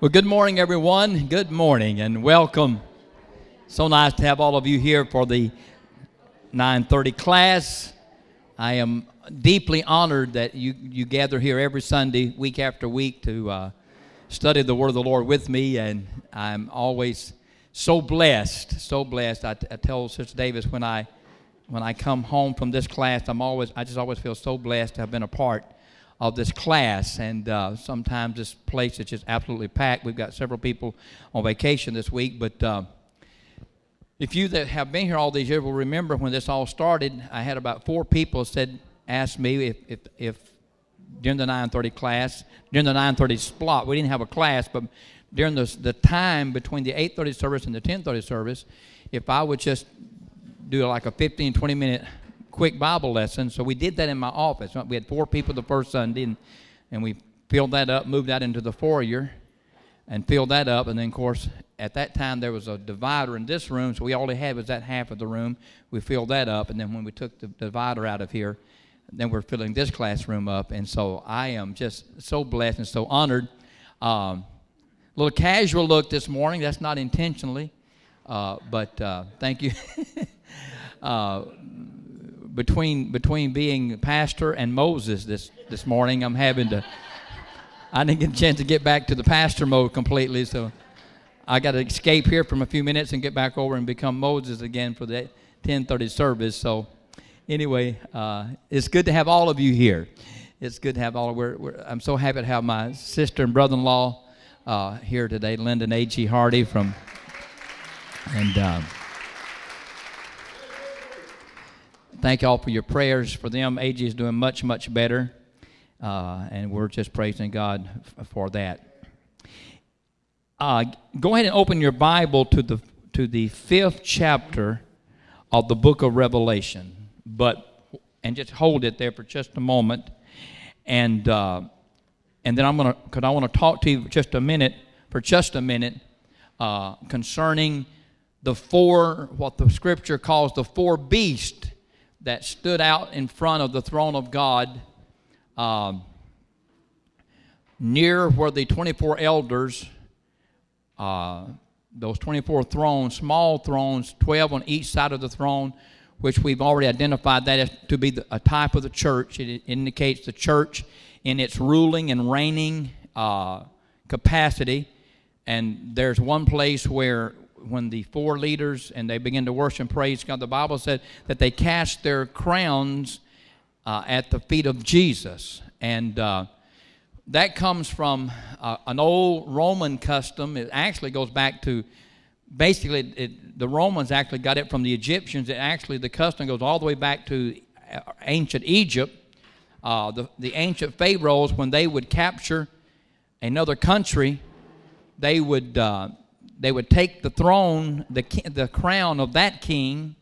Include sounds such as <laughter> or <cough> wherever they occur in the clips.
Well, good morning, everyone. Good morning and welcome. So nice to have all of you here for the 9:30 class. I am deeply honored that you, you gather here every Sunday, week after week, to uh, study the Word of the Lord with me, and I'm always so blessed, so blessed. I, I tell Sister Davis when I when I come home from this class, I'm always I just always feel so blessed to have been a part of this class. And uh, sometimes this place is just absolutely packed. We've got several people on vacation this week, but uh, if you that have been here all these years will remember when this all started, I had about four people said asked me if if, if during the 9:30 class, during the 9:30 slot, we didn't have a class, but during the, the time between the 8:30 service and the 10:30 service, if I would just do like a 15 20 minute quick Bible lesson. So we did that in my office. We had four people the first Sunday, and, and we filled that up, moved that into the foyer, and filled that up. And then, of course, at that time there was a divider in this room, so we only had was that half of the room. We filled that up, and then when we took the divider out of here, then we're filling this classroom up. And so I am just so blessed and so honored. Um, a little casual look this morning. That's not intentionally, uh, but uh, thank you. <laughs> uh, between between being pastor and Moses this this morning, I'm having to. <laughs> I didn't get a chance to get back to the pastor mode completely, so I got to escape here from a few minutes and get back over and become Moses again for the 10:30 service. So, anyway, uh, it's good to have all of you here. It's good to have all. We're, we're, I'm so happy to have my sister and brother-in-law uh, here today, Lyndon A.G. Hardy from, and. Uh, thank y'all for your prayers for them. AG is doing much, much better. Uh, and we're just praising God f- for that. Uh, go ahead and open your Bible to the, to the fifth chapter of the book of Revelation. But, and just hold it there for just a moment. And, uh, and then I'm to, because I want to talk to you just a minute, for just a minute, uh, concerning the four, what the scripture calls the four beasts that stood out in front of the throne of God um, near where the 24 elders, uh, those 24 thrones, small thrones, 12 on each side of the throne, which we've already identified that as to be the, a type of the church. It indicates the church in its ruling and reigning uh, capacity. And there's one place where when the four leaders and they begin to worship and praise God, the Bible said that they cast their crowns uh, at the feet of Jesus. And uh, that comes from uh, an old Roman custom. It actually goes back to basically it, the Romans actually got it from the Egyptians. It actually, the custom goes all the way back to uh, ancient Egypt. Uh, the, the ancient pharaohs, when they would capture another country, they would uh, they would take the throne, the, the crown of that king,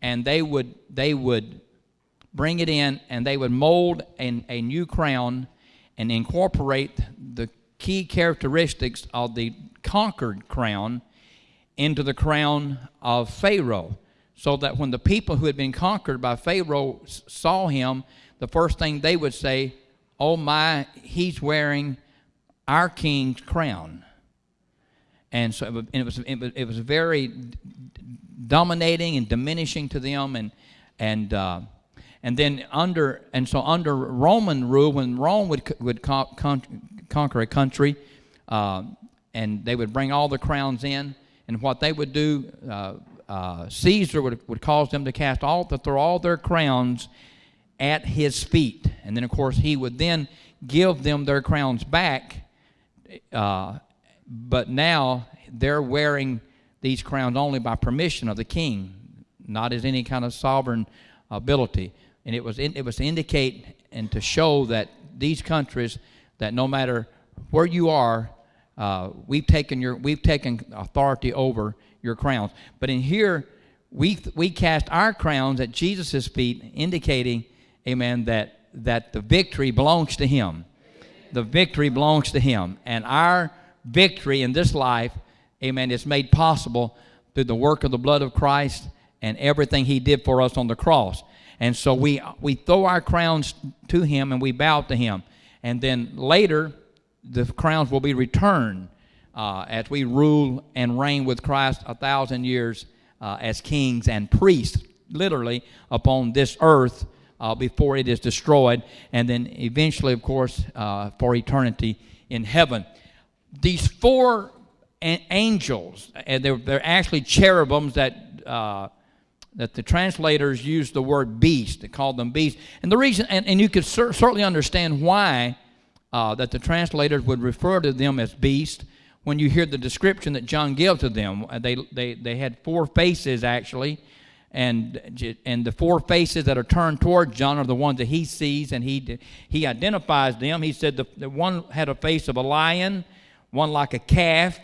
and they would, they would bring it in and they would mold an, a new crown and incorporate the key characteristics of the conquered crown into the crown of Pharaoh. So that when the people who had been conquered by Pharaoh saw him, the first thing they would say, Oh my, he's wearing our king's crown and so it was it was, it was very dominating and diminishing to them, and and uh, and then under and so under Roman rule, when Rome would would con- con- conquer a country, uh, and they would bring all the crowns in, and what they would do, uh, uh Caesar would would cause them to cast all to throw all their crowns at his feet, and then of course he would then give them their crowns back. Uh, but now they're wearing these crowns only by permission of the king, not as any kind of sovereign ability. And it was, in, it was to indicate and to show that these countries, that no matter where you are, uh, we've taken your we've taken authority over your crowns. But in here, we we cast our crowns at Jesus' feet, indicating, Amen, that that the victory belongs to Him. The victory belongs to Him, and our victory in this life, amen, is made possible through the work of the blood of Christ and everything He did for us on the cross. And so we, we throw our crowns to Him and we bow to Him. And then later, the crowns will be returned. uh, as we rule and reign with Christ a thousand years uh, as kings and priests, literally, upon this earth uh, before it is destroyed, and then eventually, of course, uh, for eternity in heaven. These four angels, and they're, they're actually cherubims that uh, that the translators use the word beast. They call them beasts. And the reason, and, and you could cer- certainly understand why uh, that the translators would refer to them as beast when you hear the description that John gives of them. Uh, they, they, they had four faces, actually. And, and the four faces that are turned toward John are the ones that he sees and he, he identifies them. He said the, the one had a face of a lion, one like a calf,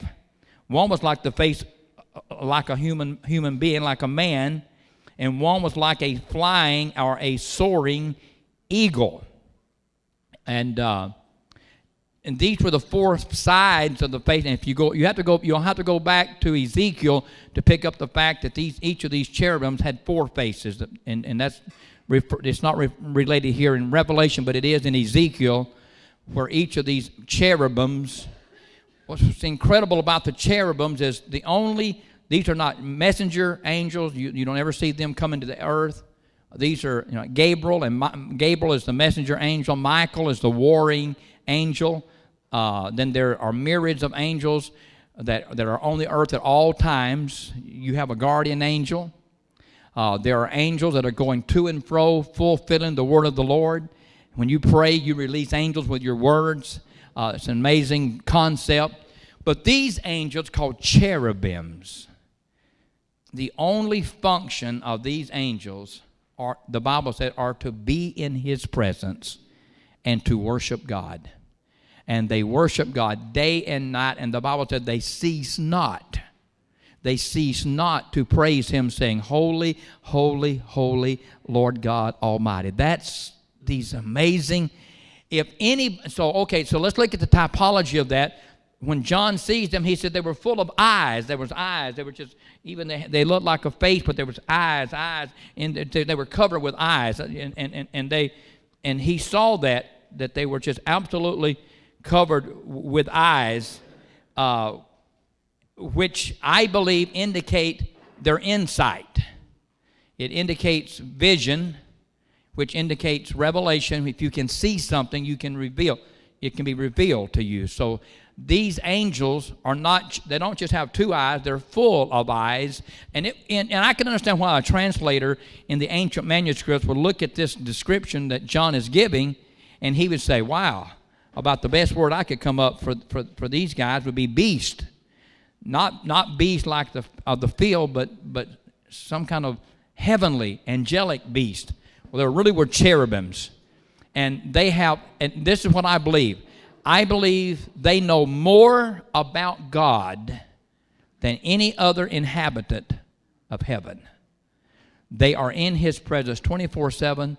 one was like the face uh, like a human, human being, like a man, and one was like a flying or a soaring eagle. And uh, and these were the four sides of the face. And if you go, you have to go. You'll have to go back to Ezekiel to pick up the fact that these each of these cherubims had four faces, and and that's it's not re- related here in Revelation, but it is in Ezekiel, where each of these cherubims. What's incredible about the cherubims is the only these are not messenger angels. You, you don't ever see them coming to the earth. These are you know, Gabriel, and My, Gabriel is the messenger angel. Michael is the warring angel. Uh, then there are myriads of angels that, that are on the earth at all times. You have a guardian angel. Uh, there are angels that are going to and fro, fulfilling the word of the Lord. When you pray, you release angels with your words. Uh, it's an amazing concept. But these angels, called cherubims, the only function of these angels are the bible said are to be in his presence and to worship god. And they worship god day and night. And the bible said they cease not. They cease not to praise him saying holy holy holy lord god almighty. That's these amazing if any so okay so let's look at the typology of that when John sees them, he said they were full of eyes. There was eyes. They were just even they, they looked like a face, but there was eyes, eyes, and they were covered with eyes. And, and, and they and he saw that that they were just absolutely covered with eyes, uh, which I believe indicate their insight. It indicates vision, which indicates revelation. If you can see something, you can reveal. It can be revealed to you. So these angels are not they don't just have two eyes they're full of eyes. And it and, and i can understand why a translator in the ancient manuscripts would look at this description that john is giving and he would say wow about the best word i could come up for for, for these guys would be beast. Not not beast like the of the field but but some kind of heavenly angelic beast. Well there really were cherubims. And they have and this is what i believe I believe they know more about God than any other inhabitant of heaven. They are in His presence 24 7.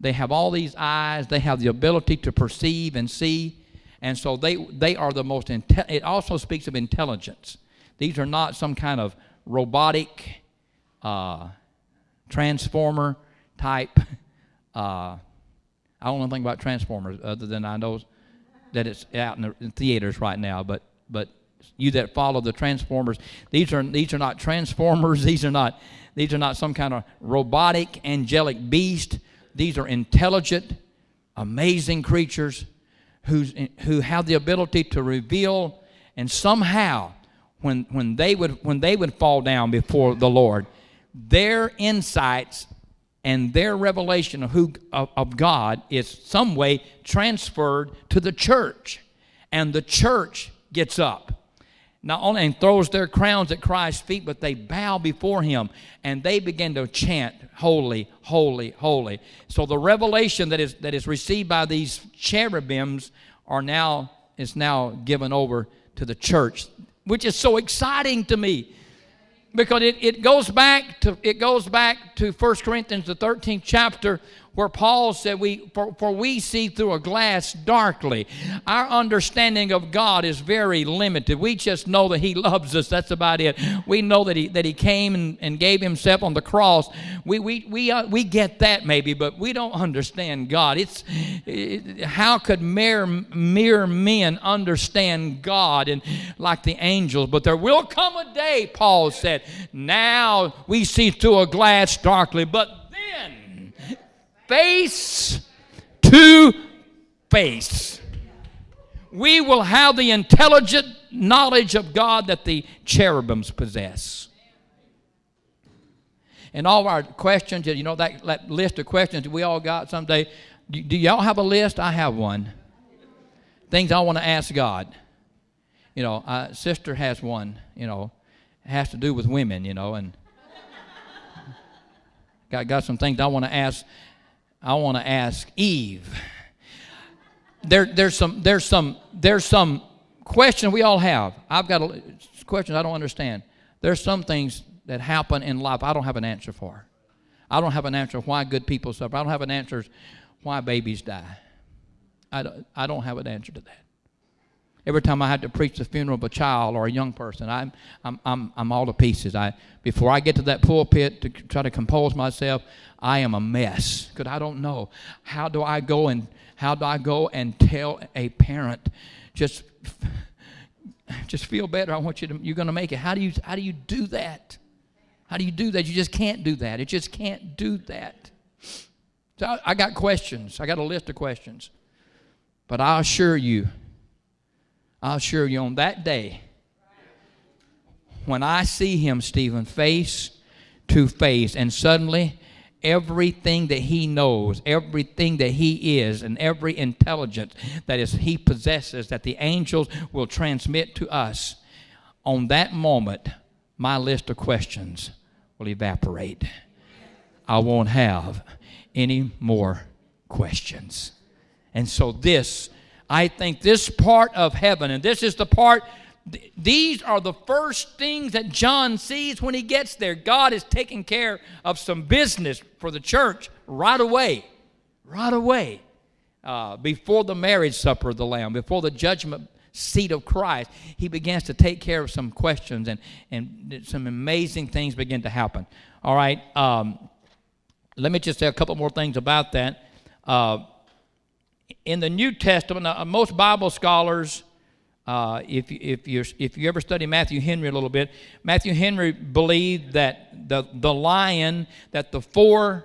They have all these eyes, they have the ability to perceive and see. And so they, they are the most, inte- it also speaks of intelligence. These are not some kind of robotic, uh, transformer type. <laughs> Uh, I don't know anything about transformers other than I know that it's out in the in theaters right now, but but you that follow the Transformers, these are these are not Transformers. <laughs> These are not these are not some kind of robotic angelic beast. These are intelligent, amazing creatures who's, who have the ability to reveal and somehow when when they would when they would fall down before the Lord, their insights and their revelation of who of, of, God is some way transferred to the church. And the church gets up. Not only and throws their crowns at Christ's feet but they bow before him and they begin to chant holy holy holy. So the revelation that is that is received by these cherubims are now is now given over to the church which is so exciting to me because it, it goes back to it goes back to 1 corinthians the 13th chapter where Paul said, we, for, for we see through a glass darkly. Our understanding of God is very limited. We just know that He loves us. That's about it. We know that He, that he came and, and gave Himself on the cross. We, we, we, uh, we get that maybe, but we don't understand God. It's, it, how could mere, mere men understand God and like the angels? But there will come a day, Paul said, now we see through a glass darkly, but then face to face. We will have the intelligent knowledge of God that the cherubims possess. And all our questions, you know, that, that list of questions we all got someday. Do, do y'all have a list? I have one. Things I want to ask God. You know, uh, sister has one, you know, it has to do with women, you know, and <laughs> got, got some things I want to ask I want to ask Eve. There, there's some, there's some, there's some questions we all have. I've got a, questions I don't understand. There's some things that happen in life I don't have an answer for. I don't have an answer why good people suffer. I don't have an answer why babies die. I don't, I don't have an answer to that. Every time I have to preach the funeral of a child or a young person, I'm, I'm, I'm, I'm all to pieces. I, before I get to that pulpit to try to compose myself, I am a mess because I don't know. How do I go and how do I go and tell a parent just <laughs> just feel better? I want you to you're going to make it. How do you how do you do that? How do you do that? You just can't do that. It just can't do that. So I, I got questions. I got a list of questions. But I assure you, I'll assure you on that day, when I see him, Stephen, face to face, and suddenly everything that he knows, everything that he is, and every intelligence that is he possesses that the angels will transmit to us, on that moment, my list of questions will evaporate. I won't have any more questions. And so this I think this part of heaven, and this is the part, these are the first things that John sees when he gets there. God is taking care of some business for the church right away, right away, uh, before the marriage supper of the Lamb, before the judgment seat of Christ, he begins to take care of some questions and, and some amazing things begin to happen. All right, um, let me just say a couple more things about that. Uh, in the New Testament, uh, most Bible scholars, uh, if, if, you if you ever study Matthew Henry a little bit, Matthew Henry believed that the, the lion, that the four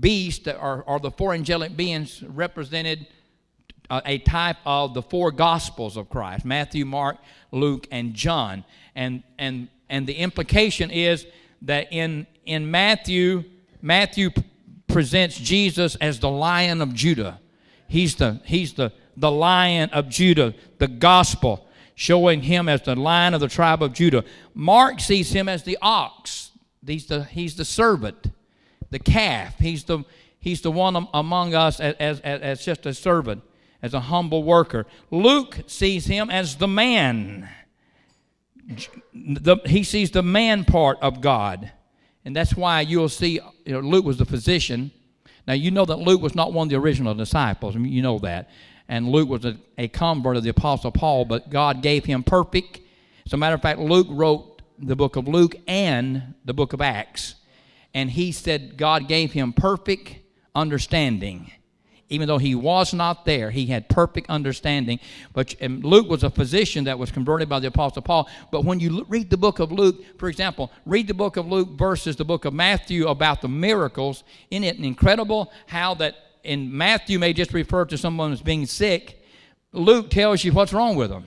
beasts are, are the four angelic beings represented uh, a type of the four gospels of Christ Matthew, Mark, Luke, and John. And, and, and the implication is that in, in Matthew, Matthew presents Jesus as the lion of Judah. He's the, he's the, the lion of Judah, the gospel, showing him as the lion of the tribe of Judah. Mark sees him as the ox. He's the, he's the servant, the calf. He's the, he's the one among us as, as, as just a servant, as a humble worker. Luke sees him as the man. The, he sees the man part of God. And that's why you'll see, you know, Luke was the physician now, you know that Luke was not one of the original disciples. You know that. And Luke was a, a convert of the Apostle Paul, but God gave him perfect. As a matter of fact, Luke wrote the book of Luke and the book of Acts. And he said God gave him perfect understanding even though he was not there, he had perfect understanding. But Luke was a physician that was converted by the Apostle Paul. But when you read the book of Luke, for example, read the book of Luke versus the book of Matthew about the miracles. Isn't it incredible how that in Matthew may just refer to someone as being sick? Luke tells you what's wrong with them.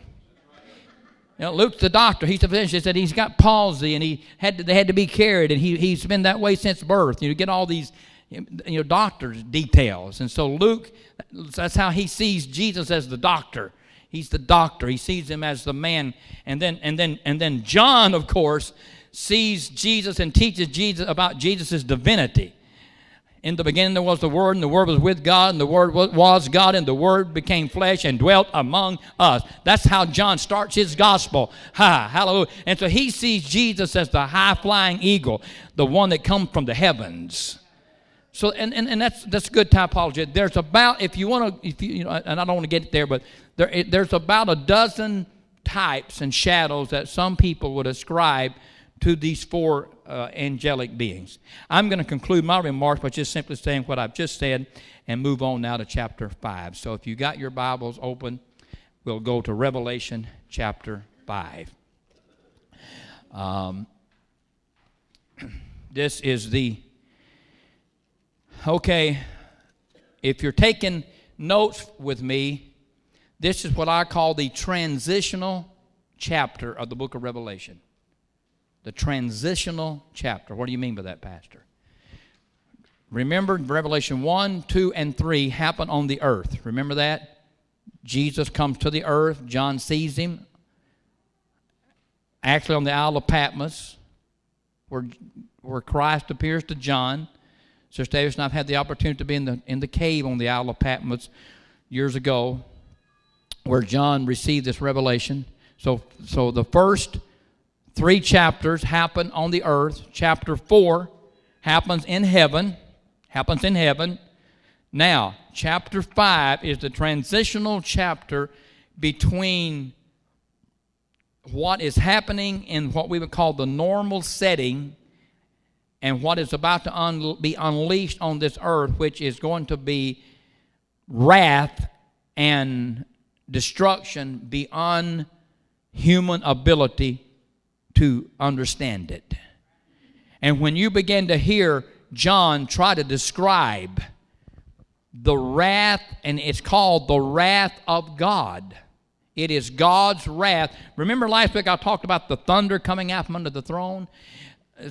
You know, Luke's the doctor. He's the physician. He said he's got palsy and he had to, they had to be carried, and he, he's been that way since birth. You know, get all these you know, doctor's details. And so Luke, that's how he sees Jesus as the doctor. He's the doctor. He sees him as the man. And then, and then, and then John, of course, sees Jesus and teaches Jesus about Jesus' divinity. In the beginning there was the Word, and the Word was with God, and the Word was God, and the Word became flesh and dwelt among us. That's how John starts his gospel. Ha, hallelujah. And so he sees Jesus as the high flying eagle, the one that comes from the heavens So, and, and, and that's that's good typology. There's about if you want to, if you, you know, and I don't want to get there, but there it, there's about a dozen types and shadows that some people would ascribe to these four uh, angelic beings. I'm going to conclude my remarks by just simply saying what I've just said and move on now to chapter 5. So if you got your Bibles open, we'll go to Revelation chapter 5. Um, <clears throat> this is the, okay, if you're taking notes with me, this is what I call the transitional chapter of the book of Revelation. The transitional chapter. What do you mean by that, Pastor? Remember, Revelation 1, 2, and 3 happen on the earth. Remember that? Jesus comes to the earth. John sees him. Actually, on the Isle of Patmos, where, where Christ appears to John. Sister Davis and I've had the opportunity to be in the, in the cave on the Isle of Patmos years ago, where John received this revelation. So, so the first three chapters happen on the earth. Chapter 4 happens in heaven happens in heaven. Now, chapter 5 is the transitional chapter between what is happening in what we would call the normal setting and what is about to un- be unleashed on this earth, which is going to be wrath and destruction beyond human ability to understand it. And when you begin to hear John try to describe the wrath, and it's called the wrath of God. It is God's wrath. Remember last week I talked about the thunder coming out from under the throne?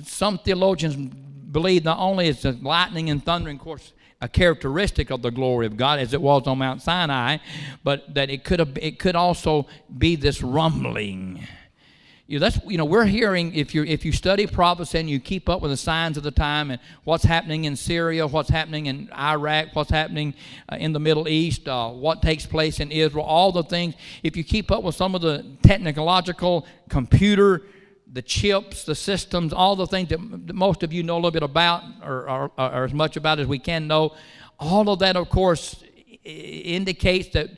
Some theologians believe not only is the lightning and thundering, of course, a characteristic of the glory of God as it was on Mount Sinai, but that it could have, it could also be this rumbling you know, that's you know we're hearing if you if you study prophecy and you keep up with the signs of the time and what's happening in Syria, what's happening in Iraq, what's happening uh, in the Middle East, uh, what takes place in Israel, all the things. If you keep up with some of the technological computer, the chips, the systems, all the things that, most of you know a little bit about or, or, or as much about as we can know, all of that, of course, indicates that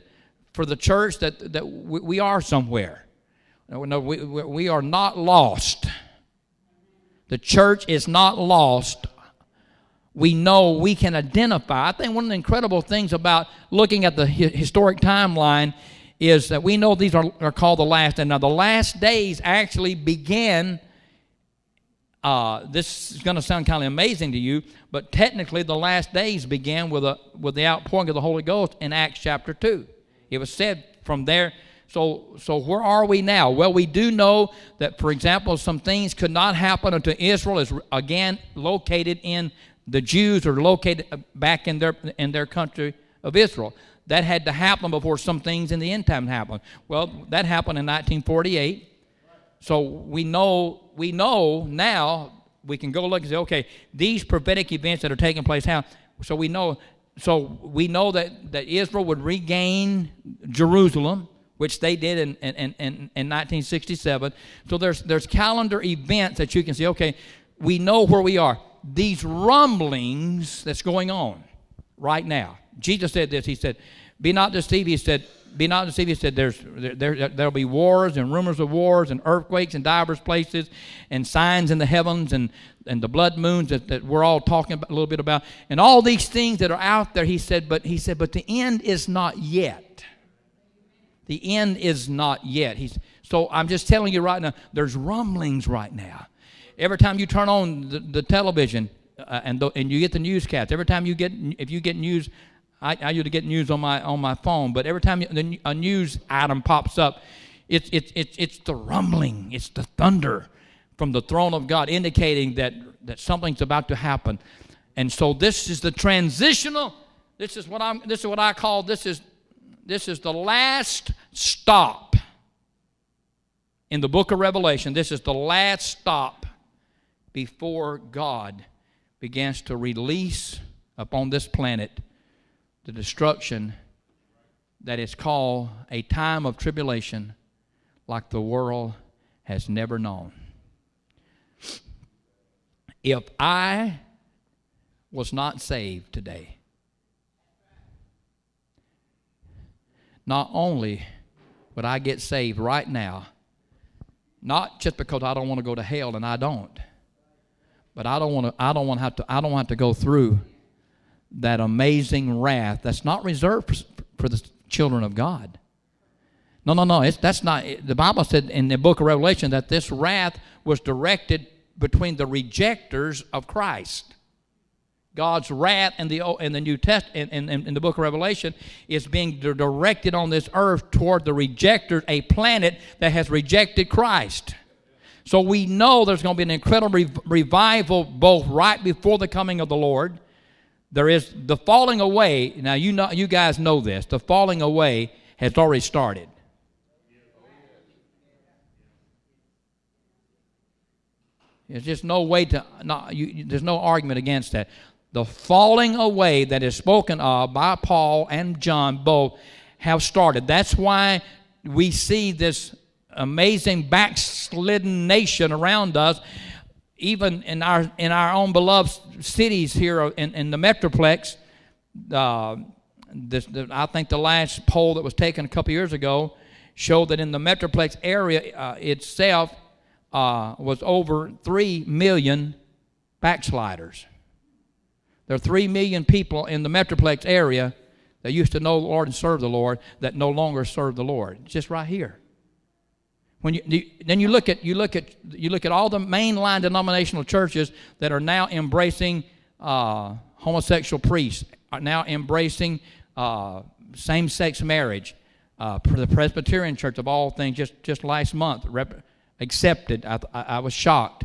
for the church that that we are somewhere no we, we are not lost. The church is not lost. We know we can identify. I think one of the incredible things about looking at the historic timeline is that we know these are, are called the last. And now the last days actually began. Uh, this is going to sound kind of amazing to you, but technically the last days began with, a, with the outpouring of the Holy Ghost in Acts chapter 2. It was said from there so, so where are we now? Well, we do know that, for example, some things could not happen until Israel is again located in the Jews are located uh, back in their in their country of Israel. That had to happen before some things in the end time happened. Well, that happened in 1948. So we know we know now we can go look and say, okay, these prophetic events that are taking place now. So we know so we know that, that Israel would regain Jerusalem which they did in, in, in, in 1967. So there's, there's calendar events that you can see, okay, we know where we are. These rumblings that's going on right now. Jesus said this. He said, Be not deceived. He said, Be not deceived. He said, There's, there, there, There'll be wars and rumors of wars and earthquakes in divers places and signs in the heavens and, and the blood moons that, that we're all talking about, a little bit about. And all these things that are out there, he said, But he said, But the end is not yet. The end is not yet. He's, so I'm just telling you right now, there's rumblings right now. Every time you turn on the, the television uh, and, and you get the newscast, every time you get, if you get news, I, I used to get news on my, on my phone, but every time a news item pops up, it's, it's, it's, it's the rumbling, it's the thunder from the throne of God indicating that, that something's about to happen. And so this is the transitional, this is what I'm, this is what I call, this is this is the last stop in the book of Revelation. This is the last stop before God begins to release upon this planet the destruction that is called a time of tribulation like the world has never known. If I was not saved today, not only would I get saved right now, not just because I don't want to go to hell and I don't, but I don't want to. I don't want to have to. I don't want to go through that amazing wrath that's not reserved for, the children of God. No, no, no. It's, that's not. The Bible said in the book of Revelation that this wrath was directed between the rejectors of Christ. God's wrath in the in the New Test in, in, in the book of Revelation is being directed on this earth toward the rejectors, a planet that has rejected Christ. So we know there's going to be an incredible re- revival both right before the coming of the Lord. There is the falling away. Now you know you guys know this. The falling away has already started. There's just no way to not you, there's no argument against that. The falling away that is spoken of by Paul and John both have started. That's why we see this amazing backslidden nation around us, even in our in our own beloved cities here in, in the Metroplex. Uh, this, the, I think the last poll that was taken a couple years ago showed that in the Metroplex area uh, itself uh, was over 3 million backsliders. There are 3 million people in the Metroplex area that used to know the Lord and serve the Lord that no longer serve the Lord. just right here. When you, then you look at you look at you look at all the mainline denominational churches that are now embracing uh, homosexual priests, are now embracing uh, same-sex marriage. Uh, the Presbyterian Church of all things, just just last month, rep- accepted. I, I, I was shocked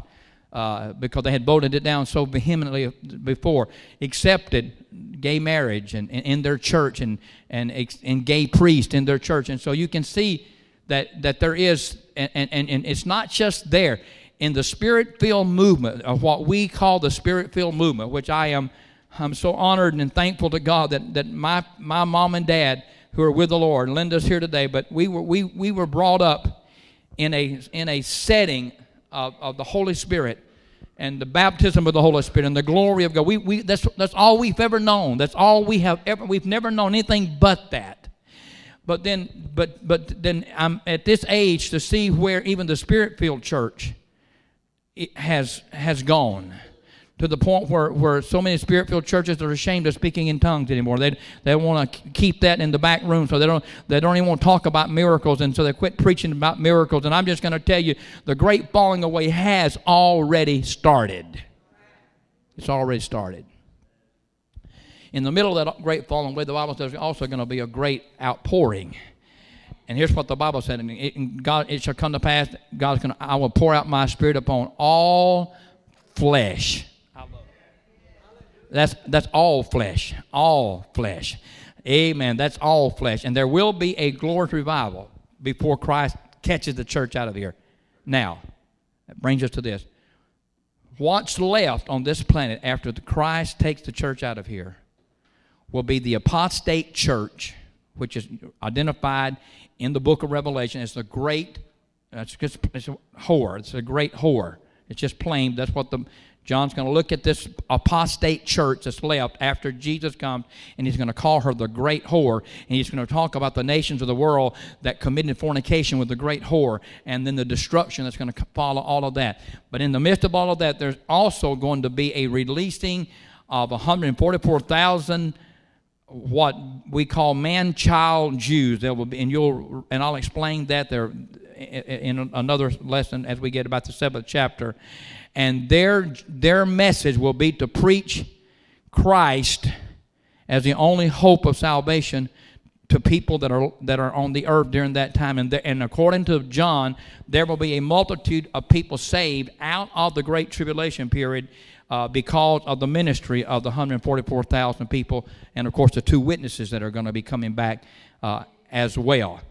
uh, because they had voted it down so vehemently before. Accepted gay marriage and, and in their church and and and gay priest in their church, and so you can see that that there is, and and, and it's not just there in the spirit filled movement of what we call the spirit filled movement, which I am. I'm so honored and thankful to God that, that my, my mom and dad, who are with the Lord, Linda's here today, but we were, we, we were brought up in a, in a setting of, of the Holy Spirit and the baptism of the Holy Spirit and the glory of God. We, we, that's, that's all we've ever known. That's all we have ever, we've never known anything but that. But then, but, but then I'm at this age to see where even the Spirit-filled church has, has gone to the point where, where so many spirit filled churches are ashamed of speaking in tongues anymore. They, they want to keep that in the back room, so they don't, they don't even want to talk about miracles, and so they quit preaching about miracles. And I'm just going to tell you the great falling away has already started. It's already started. In the middle of that great falling away, the Bible says there's also going to be a great outpouring. And here's what the Bible said: and God, it shall come to pass. God's going to, I will pour out my spirit upon all flesh. That's, that's all flesh. All flesh. Amen. That's all flesh. And there will be a glorious revival before Christ catches the church out of here. Now, that brings us to this. What's left on this planet after Christ takes the church out of here will be the apostate church, which is identified in the book of Revelation as the great, it's, just, it's a whore. It's a great whore. It's just plain. That's what the John's going to look at this apostate church that's left after Jesus comes, and he's going to call her the great whore. And he's going to talk about the nations of the world that committed fornication with the great whore, and then the destruction that's going to follow all of that. But in the midst of all of that, there's also going to be a releasing of 144,000 what we call man-child Jews. There will be, and you'll, and I'll explain that there in another lesson as we get about the seventh chapter and their, their message will be to preach Christ as the only hope of salvation to people that are that are on the earth during that time and, and according to John there will be a multitude of people saved out of the great tribulation period uh, because of the ministry of the 144,000 people and of course the two witnesses that are going to be coming back uh, as well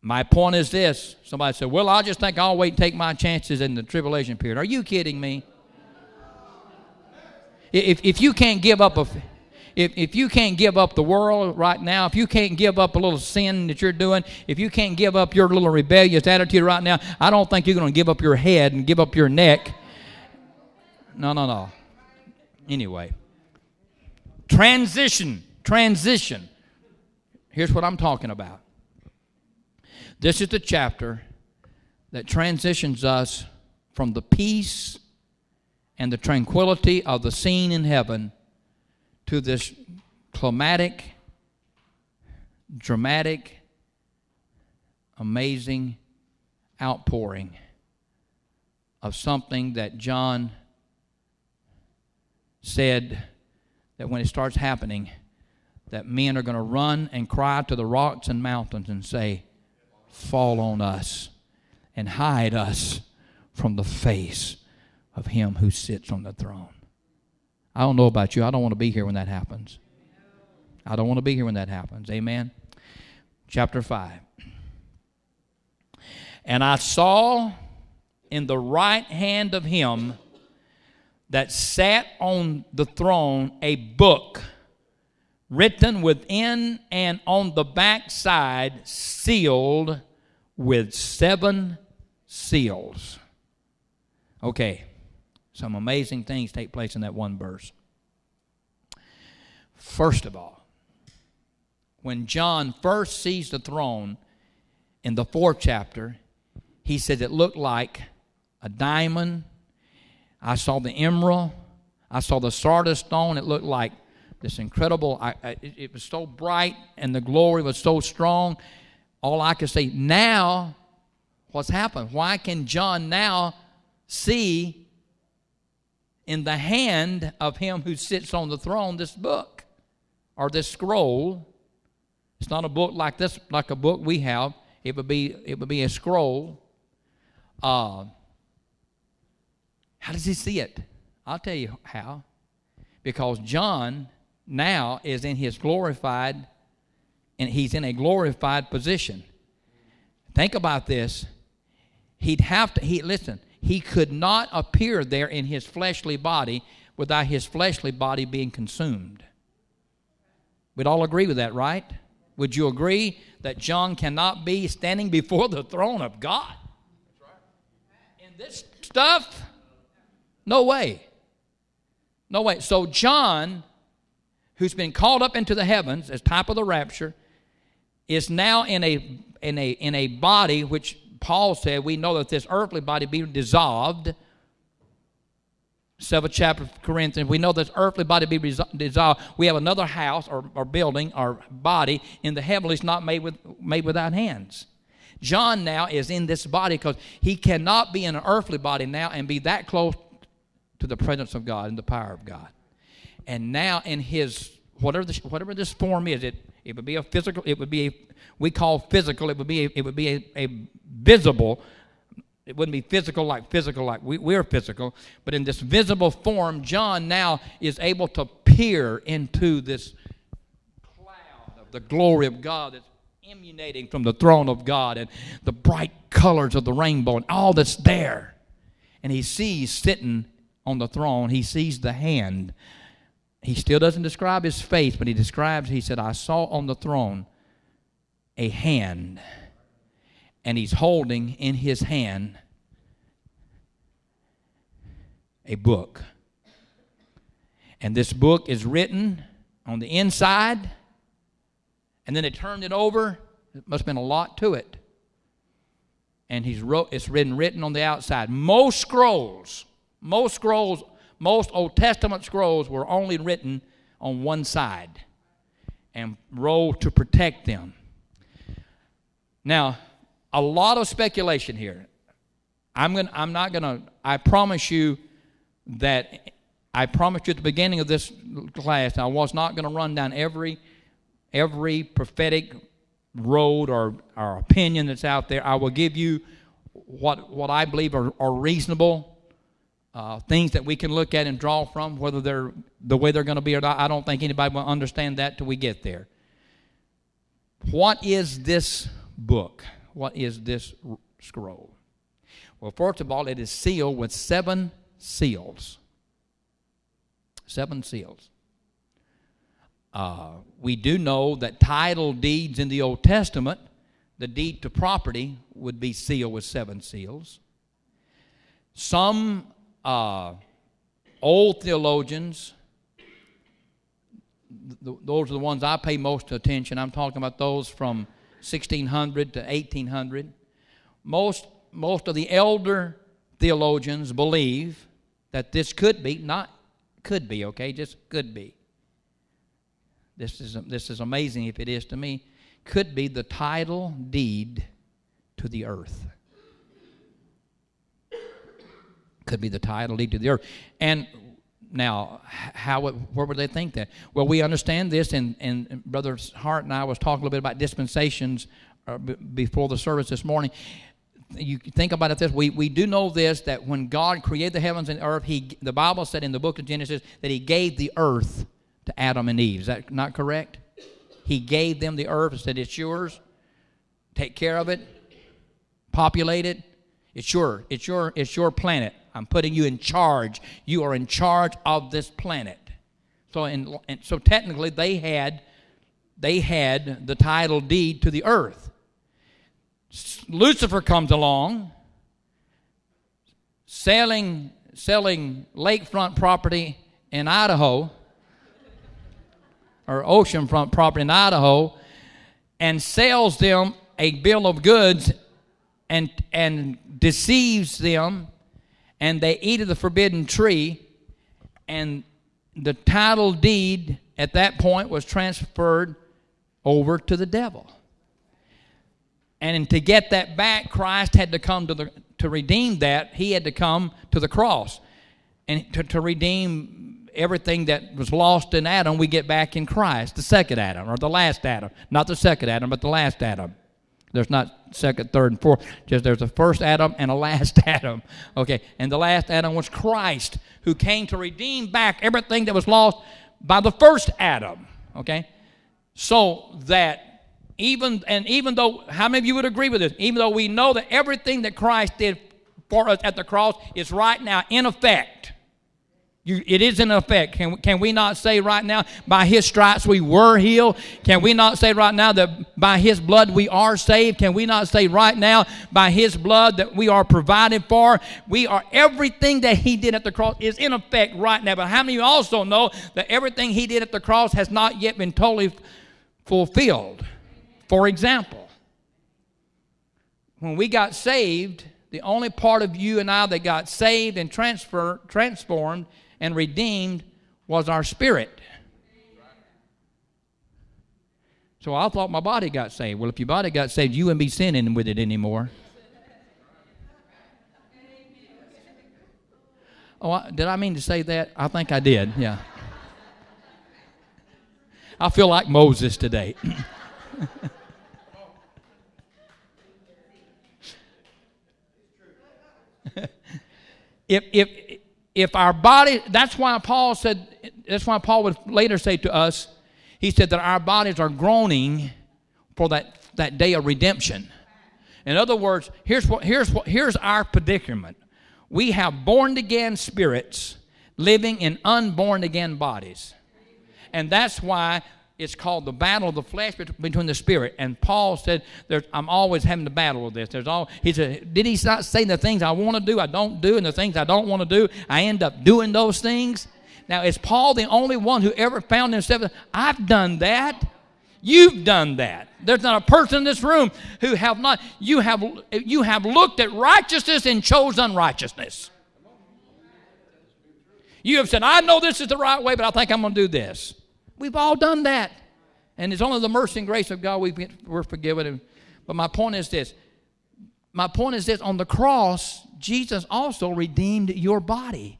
my point is this somebody said, Well, I just think I'll wait and take my chances in the tribulation period. Are you kidding me? If, if you can't give up a. If, if you can't give up the world right now, if you can't give up a little sin that you're doing, if you can't give up your little rebellious attitude right now, I don't think you're going to give up your head and give up your neck. No, no, no. Anyway, Transition. Transition. Here's what I'm talking about. This is the chapter that transitions us from the peace and the tranquility of the scene in heaven to this climatic, dramatic, amazing outpouring of something that John said that when it starts happening, that men are going to run and cry to the rocks and mountains and say, Fall on us and hide us from the face of him who sits on the throne. I don't know about you. I don't want to be here when that happens. I don't want to be here when that happens. Amen. Chapter 5. And I saw in the right hand of him that sat on the throne a book written within and on the backside, sealed with seven seals. Okay, some amazing things take place in that one verse. First of all, when John first sees the throne in the fourth chapter, he said it looked like a diamond. I saw the emerald. I saw the sardis stone. It looked like this incredible, I, I, it was so bright and the glory was so strong. All I could say, now, what's happened? Why can John now see in the hand of him who sits on the throne this book or this scroll? It's not a book like this, like a book we have. It would be, it would be a scroll. Uh, how does he see it? I'll tell you how. Because John now is in his glorified, and he's in a glorified position. Think about this. He'd have to, he, listen, he could not appear there in his fleshly body without his fleshly body being consumed. We'd all agree with that, right? Would you agree that John cannot be standing before the throne of God? In this stuff? No way. No way. So, John who's been called up into the heavens as type of the rapture, is now in a in a in a body which Paul said we know that this earthly body be dissolved. Seventh chapter of Corinthians, we know this earthly body be dissolved. We have another house or, or building or body in the heavens not made with made without hands. John now is in this body because he cannot be in an earthly body now and be that close to the presence of God and the power of God and now in his whatever this, whatever this form is, it it would be a physical. It would be a, we call physical. It would be a, it would be a, a visible. It wouldn't be physical like physical like we, we're physical, but in this visible form, John now is able to peer into this cloud of the glory of God that's emanating from the throne of God and the bright colors of the rainbow and all that's there. And he sees sitting on the throne, he sees the hand he still doesn't describe his face, but he describes, he said, I saw on the throne a hand, and he's holding in his hand a book. And this book is written on the inside, and then they turned it over. It must have been a lot to it. And he's wrote, it's written written on the outside. Most scrolls, most scrolls most Old Testament scrolls were only written on one side and rolled to protect them. Now, a lot of speculation here. I'm going I'm not to I promise you that I promised you at the beginning of this class I was not to run down every every prophetic road or, or opinion that's out there. I will give you what what I believe are, are reasonable uh, things that we can look at and draw from, whether they're the way they're going to be or not. I don't think anybody will understand that till we get there. What is this book? What is this scroll? Well, first of all, it is sealed with seven seals. Seven seals. Uh, we do know that title deeds in the Old Testament, the deed to property, would be sealed with seven seals. Some uh, old theologians th- those are the ones I pay most attention. I'm talking about those from 1600 to 1800. Most, most of the elder theologians believe that this could be, not could be, okay, just could be. This is, this is amazing if it is to me. Could be the title deed to the earth. Could be the title deed to the earth. And now, how where would they think that? Well, we understand this, and, and Brother Hart and I was talking a little bit about dispensations uh, before the service this morning. You think about it this: we, we do know this that when God created the heavens and earth, He the Bible said in the book of Genesis that He gave the earth to Adam and Eve. Is that not correct? He gave them the earth and said, "It's yours. Take care of it. Populate it. It's your it's your it's your planet." I'm putting you in charge. You are in charge of this planet. So, in, so technically, they had they had the title deed to the earth. Lucifer comes along, selling selling lakefront property in Idaho or oceanfront property in Idaho, and sells them a bill of goods and and deceives them and they eat of the forbidden tree, and the title deed at that point was transferred over to the devil. And to get that back, Christ had to come to the to redeem that. He had to come to the cross, and to, to redeem everything that was lost in Adam, we get back in Christ, the second Adam or the last Adam, not the second Adam, but the last Adam. There's not second, third, and fourth. Just there's a first Adam and a last <laughs> Adam. Okay, and the last Adam was Christ, who came to redeem back everything that was lost by the first Adam. Okay, so that even and even though how many of you would agree with this? Even though we know that everything that Christ did for us at the cross is right now in effect. You, it is in effect. Can, can we not say right now, by His stripes we were healed? Can we not say right now that by His blood we are saved? Can we not say right now, by His blood that we are provided for? We are, everything that He did at the cross is in effect right now. But how many of you also know that everything He did at the cross has not yet been totally fulfilled? For example, when we got saved, the only part of you and I that got saved and transfer, transformed and redeemed was our spirit. So I thought my body got saved. Well, if your body got saved, you wouldn't be sinning with it anymore. Oh, I, did I mean to say that? I think I did, yeah. I feel like Moses today. <laughs> if, if, if our body, that's why Paul said, that's why Paul would later say to us, he said that our bodies are groaning for that, that day of redemption. In other words, here's what, here's what, here's our predicament. We have born again spirits living in unborn again bodies. And that's why it's called the battle of the flesh between the spirit. And Paul said, "I'm always having to battle with this." There's all he said. Did he not say the things I want to do, I don't do, and the things I don't want to do, I end up doing those things? Now, is Paul the only one who ever found himself? I've done that. You've done that. There's not a person in this room who have not. You have you have looked at righteousness and chose unrighteousness. You have said, "I know this is the right way, but I think I'm going to do this." We've all done that. And it's only the mercy and grace of God we we're forgiven. But my point is this. My point is this on the cross, Jesus also redeemed your body.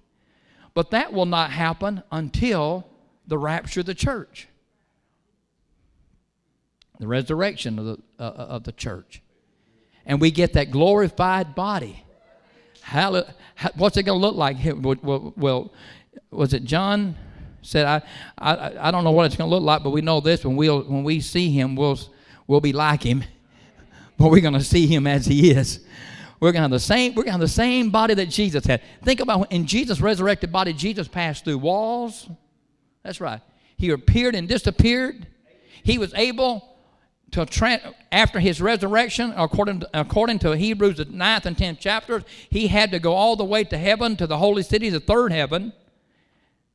But that will not happen until the rapture of the church, the resurrection of the, uh, uh of the church. And we get that glorified body. How, what's it going to look like? Well, well, was it John? Said, I, I, I don't know what it's going to look like, but we know this when, we'll, when we see him, we'll, we'll be like him. <laughs> but we're going to see him as he is. We're going to have the same, we're going to have the same body that Jesus had. Think about when, in Jesus' resurrected body, Jesus passed through walls. That's right. He appeared and disappeared. He was able to tra- after his resurrection, according to, according to Hebrews the ninth and tenth chapters, he had to go all the way to heaven, to the holy city, the third heaven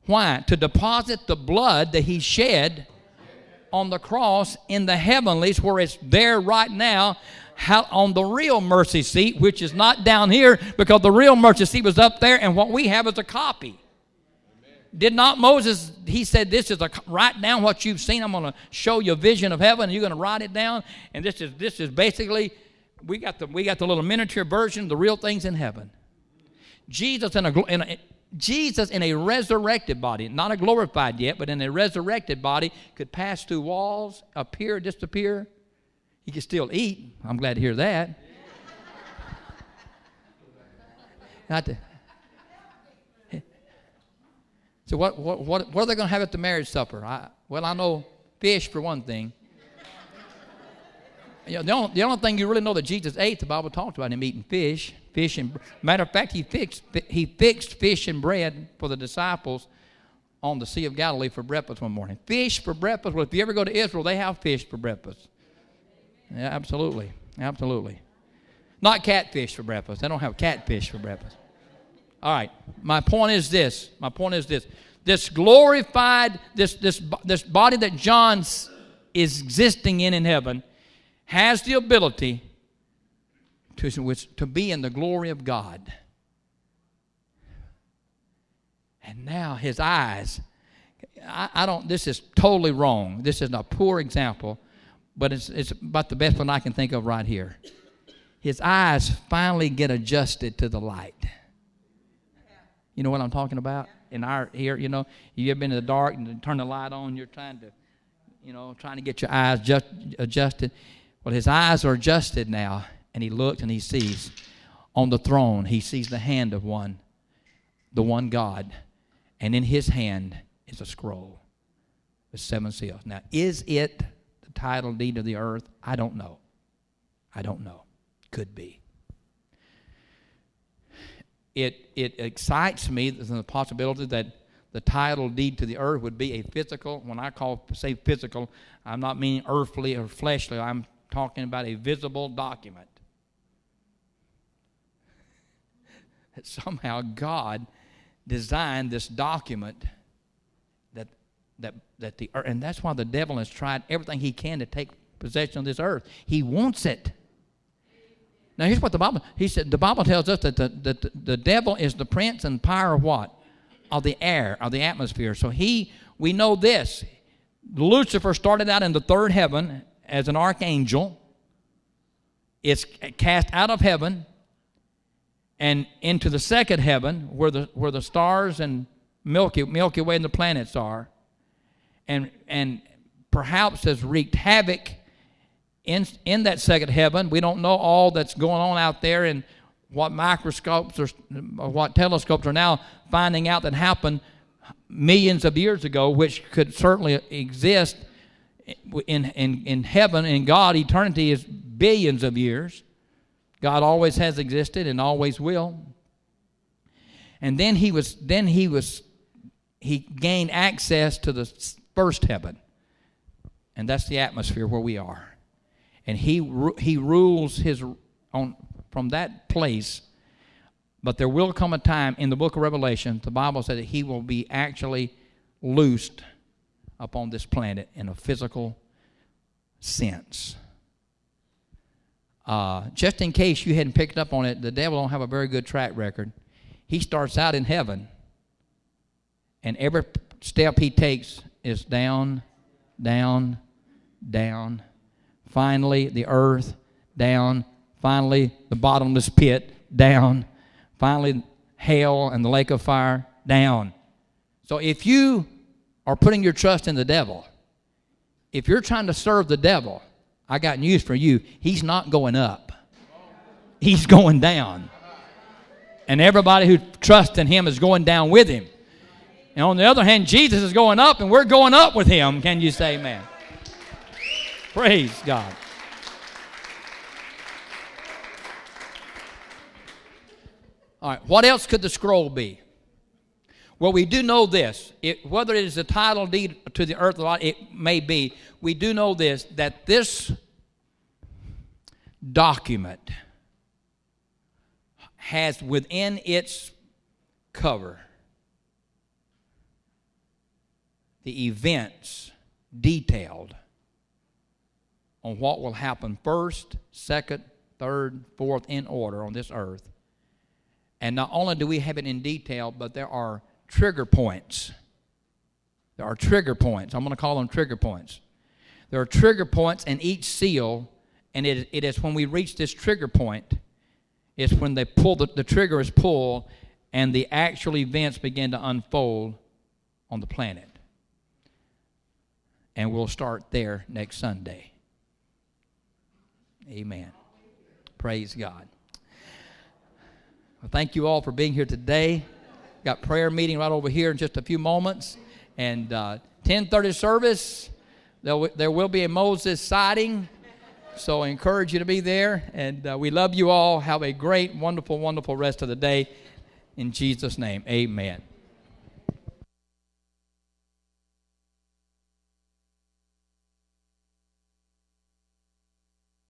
Why? To deposit the blood that he shed on the cross in the heavenlies where it's there right now how, on the real mercy seat, which is not down here because the real mercy seat was up there, and what we have is a copy. Did not Moses, he said, This is a write down what you've seen. I'm going to show you a vision of heaven, and you're going to write it down. And this is this is basically we got the we got the little miniature version, the real things in heaven. Jesus in a, in a Jesus in a resurrected body, not a glorified yet, but in a resurrected body, could pass through walls, appear, disappear. He could still eat. I'm glad to hear that. <laughs> not to, so what, what, what, what are they going to have at the marriage supper? I, well, I know fish for one thing. You know, the, only, the only thing you really know that Jesus ate, the Bible talks about him eating fish. Fish and matter of fact, he fixed he fixed fish and bread for the disciples on the Sea of Galilee for breakfast one morning. Fish for breakfast. Well, if you ever go to Israel, they have fish for breakfast. Yeah, absolutely, absolutely. Not catfish for breakfast. They don't have catfish for breakfast. All right. My point is this. My point is this. This glorified, this this this body that John is existing in in heaven has the ability to, to be in the glory of God. And now his eyes, I, I, don't, this is totally wrong. This is a poor example, but it's, it's about the best one I can think of right here. His eyes finally get adjusted to the light. You know what I'm talking about? In our here, you know, you ever been in the dark and turn the light on, you're trying to, you know, trying to get your eyes just adjusted. Well, his eyes are adjusted now, and he looks and he sees on the throne, he sees the hand of one, the one God, and in his hand is a scroll with seven seals. Now, is it the title deed of the earth? I don't know. I don't know. Could be. It, it excites me the possibility that the title deed to the earth would be a physical. When I call say physical, I'm not meaning earthly or fleshly. I'm talking about a visible document. <laughs> That somehow God designed this document that that that the earth, and that's why the devil has tried everything he can to take possession of this earth. He wants it. Now here's what the Bible he said the Bible tells us that the, the, the devil is the prince and power of what? Of the air, of the atmosphere. So he we know this. Lucifer started out in the third heaven as an archangel is cast out of heaven and into the second heaven where the, where the stars and Milky, Milky Way and the planets are, and, and perhaps has wreaked havoc in, in that second heaven. We don't know all that's going on out there and what microscopes or, or what telescopes are now finding out that happened millions of years ago, which could certainly exist in, in, in heaven, in God, eternity is billions of years. God always has existed and always will. And then he was, then he was, he gained access to the first heaven. And that's the atmosphere where we are. And he, he rules his, on, from that place. But there will come a time in the book of Revelation, the Bible said that he will be actually loosed upon this planet in a physical sense. Uh, just in case you hadn't picked up on it, the devil don't have a very good track record. He starts out in heaven, and every step he takes is down, down, down. Finally, the earth, down. Finally, the bottomless pit, down. Finally, hell and the lake of fire, down. So if you are putting your trust in the devil, if you're trying to serve the devil, I got news for you. He's not going up, he's going down. And everybody who trusts in him is going down with him. And on the other hand, Jesus is going up and we're going up with him. Can you say amen? Praise God. All right, what else could the scroll be? Well, we do know this. It, whether it is a title deed to the earth it may be. We do know this that this document has within its cover the events detailed on what will happen first, second, third, fourth in order on this earth. And not only do we have it in detail, but there are trigger points. There are trigger points. I'm going to call them trigger points. There are trigger points in each seal, and it, it is when we reach this trigger point, it's when they pull the, the trigger is pulled and the actual events begin to unfold on the planet. And we'll start there next Sunday. Amen. Praise God. Well, thank you all for being here today. Got prayer meeting right over here in just a few moments, and uh, 10:30 service. There, will be a Moses sighting, so I encourage you to be there. And uh, we love you all. Have a great, wonderful, wonderful rest of the day. In Jesus' name, Amen.